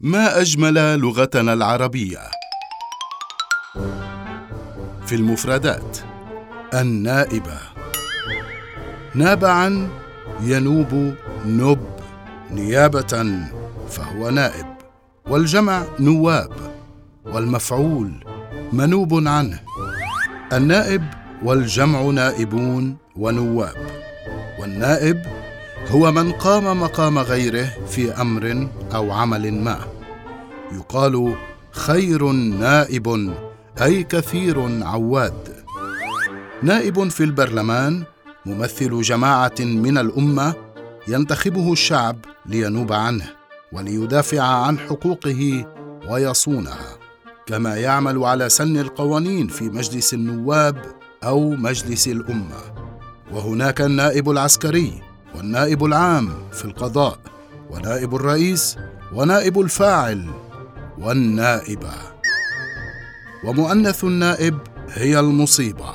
ما أجمل لغتنا العربية؟ في المفردات النائبة. ناب عن ينوب نب نيابة فهو نائب. والجمع نواب والمفعول منوب عنه. النائب والجمع نائبون ونواب. والنائب هو من قام مقام غيره في أمر أو عمل ما. يقال خير نائب أي كثير عواد. نائب في البرلمان ممثل جماعة من الأمة ينتخبه الشعب لينوب عنه وليدافع عن حقوقه ويصونها. كما يعمل على سن القوانين في مجلس النواب أو مجلس الأمة. وهناك النائب العسكري والنائب العام في القضاء ونائب الرئيس ونائب الفاعل والنائبة. ومؤنث النائب هي المصيبة.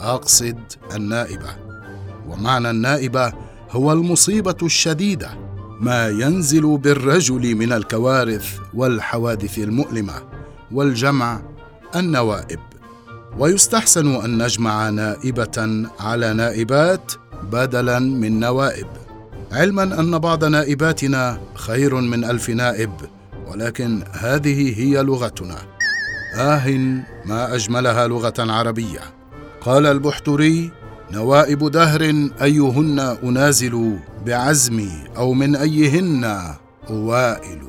أقصد النائبة. ومعنى النائبة هو المصيبة الشديدة ما ينزل بالرجل من الكوارث والحوادث المؤلمة والجمع النوائب. ويستحسن أن نجمع نائبة على نائبات بدلا من نوائب. علما أن بعض نائباتنا خير من ألف نائب ولكن هذه هي لغتنا. آه ما أجملها لغة عربية. قال البحتري نوائب دهر أيهن أنازل بعزمي أو من أيهن اوائل